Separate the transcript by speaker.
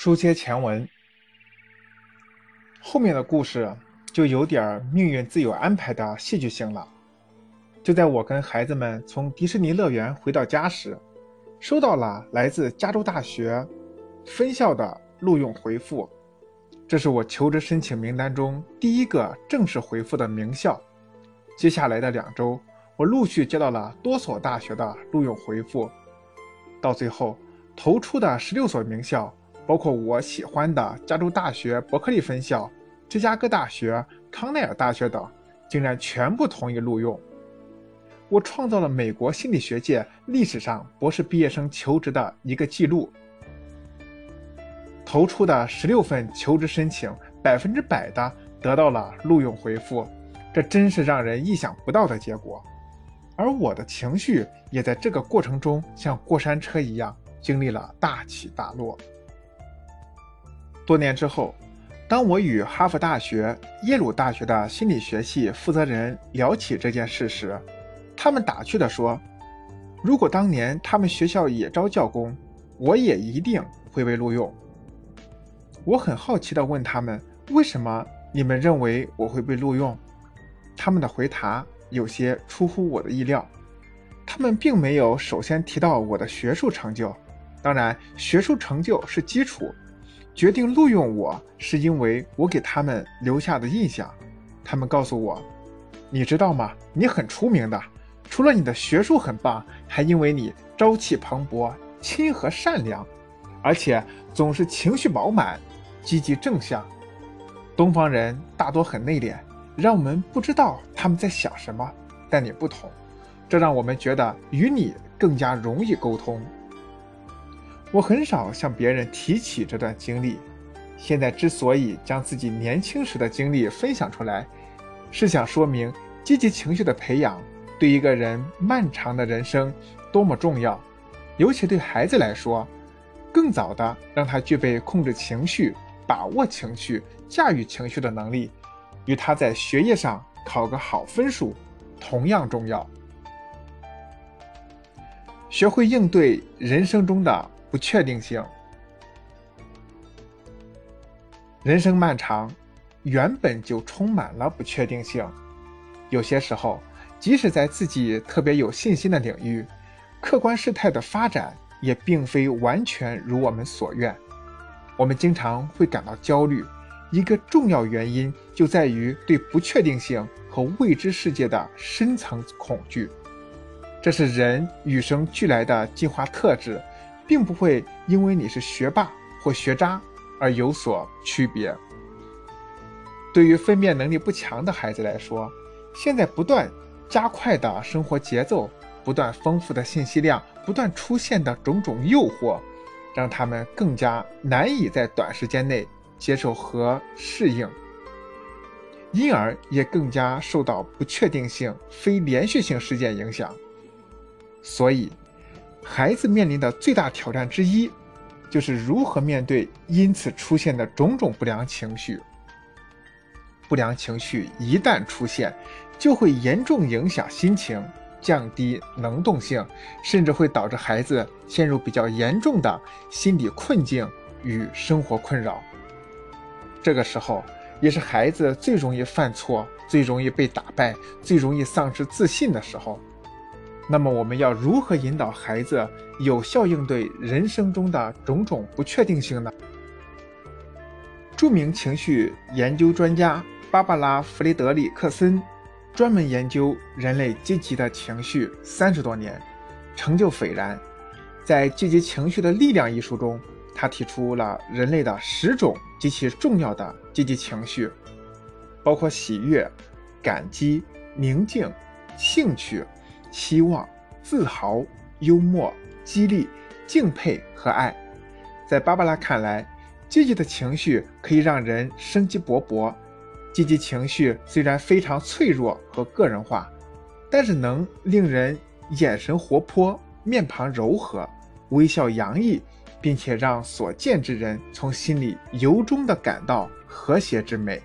Speaker 1: 书接前文，后面的故事就有点命运自有安排的戏剧性了。就在我跟孩子们从迪士尼乐园回到家时，收到了来自加州大学分校的录用回复。这是我求职申请名单中第一个正式回复的名校。接下来的两周，我陆续接到了多所大学的录用回复，到最后投出的十六所名校。包括我喜欢的加州大学伯克利分校、芝加哥大学、康奈尔大学等，竟然全部同意录用。我创造了美国心理学界历史上博士毕业生求职的一个记录。投出的十六份求职申请，百分之百的得到了录用回复，这真是让人意想不到的结果。而我的情绪也在这个过程中像过山车一样，经历了大起大落。多年之后，当我与哈佛大学、耶鲁大学的心理学系负责人聊起这件事时，他们打趣地说：“如果当年他们学校也招教工，我也一定会被录用。”我很好奇地问他们：“为什么你们认为我会被录用？”他们的回答有些出乎我的意料，他们并没有首先提到我的学术成就，当然，学术成就是基础。决定录用我是因为我给他们留下的印象。他们告诉我：“你知道吗？你很出名的，除了你的学术很棒，还因为你朝气蓬勃、亲和善良，而且总是情绪饱满、积极正向。东方人大多很内敛，让我们不知道他们在想什么。但你不同，这让我们觉得与你更加容易沟通。”我很少向别人提起这段经历，现在之所以将自己年轻时的经历分享出来，是想说明积极情绪的培养对一个人漫长的人生多么重要，尤其对孩子来说，更早的让他具备控制情绪、把握情绪、驾驭情绪的能力，与他在学业上考个好分数同样重要。学会应对人生中的。不确定性。人生漫长，原本就充满了不确定性。有些时候，即使在自己特别有信心的领域，客观事态的发展也并非完全如我们所愿。我们经常会感到焦虑，一个重要原因就在于对不确定性和未知世界的深层恐惧。这是人与生俱来的进化特质。并不会因为你是学霸或学渣而有所区别。对于分辨能力不强的孩子来说，现在不断加快的生活节奏、不断丰富的信息量、不断出现的种种诱惑，让他们更加难以在短时间内接受和适应，因而也更加受到不确定性、非连续性事件影响。所以。孩子面临的最大挑战之一，就是如何面对因此出现的种种不良情绪。不良情绪一旦出现，就会严重影响心情，降低能动性，甚至会导致孩子陷入比较严重的心理困境与生活困扰。这个时候，也是孩子最容易犯错、最容易被打败、最容易丧失自信的时候。那么我们要如何引导孩子有效应对人生中的种种不确定性呢？著名情绪研究专家芭芭拉·弗雷德里克森专门研究人类积极的情绪三十多年，成就斐然。在《积极情绪的力量》一书中，他提出了人类的十种极其重要的积极情绪，包括喜悦、感激、宁静、兴趣。希望、自豪、幽默、激励、敬佩和爱，在芭芭拉看来，积极的情绪可以让人生机勃勃。积极情绪虽然非常脆弱和个人化，但是能令人眼神活泼、面庞柔和、微笑洋溢，并且让所见之人从心里由衷地感到和谐之美。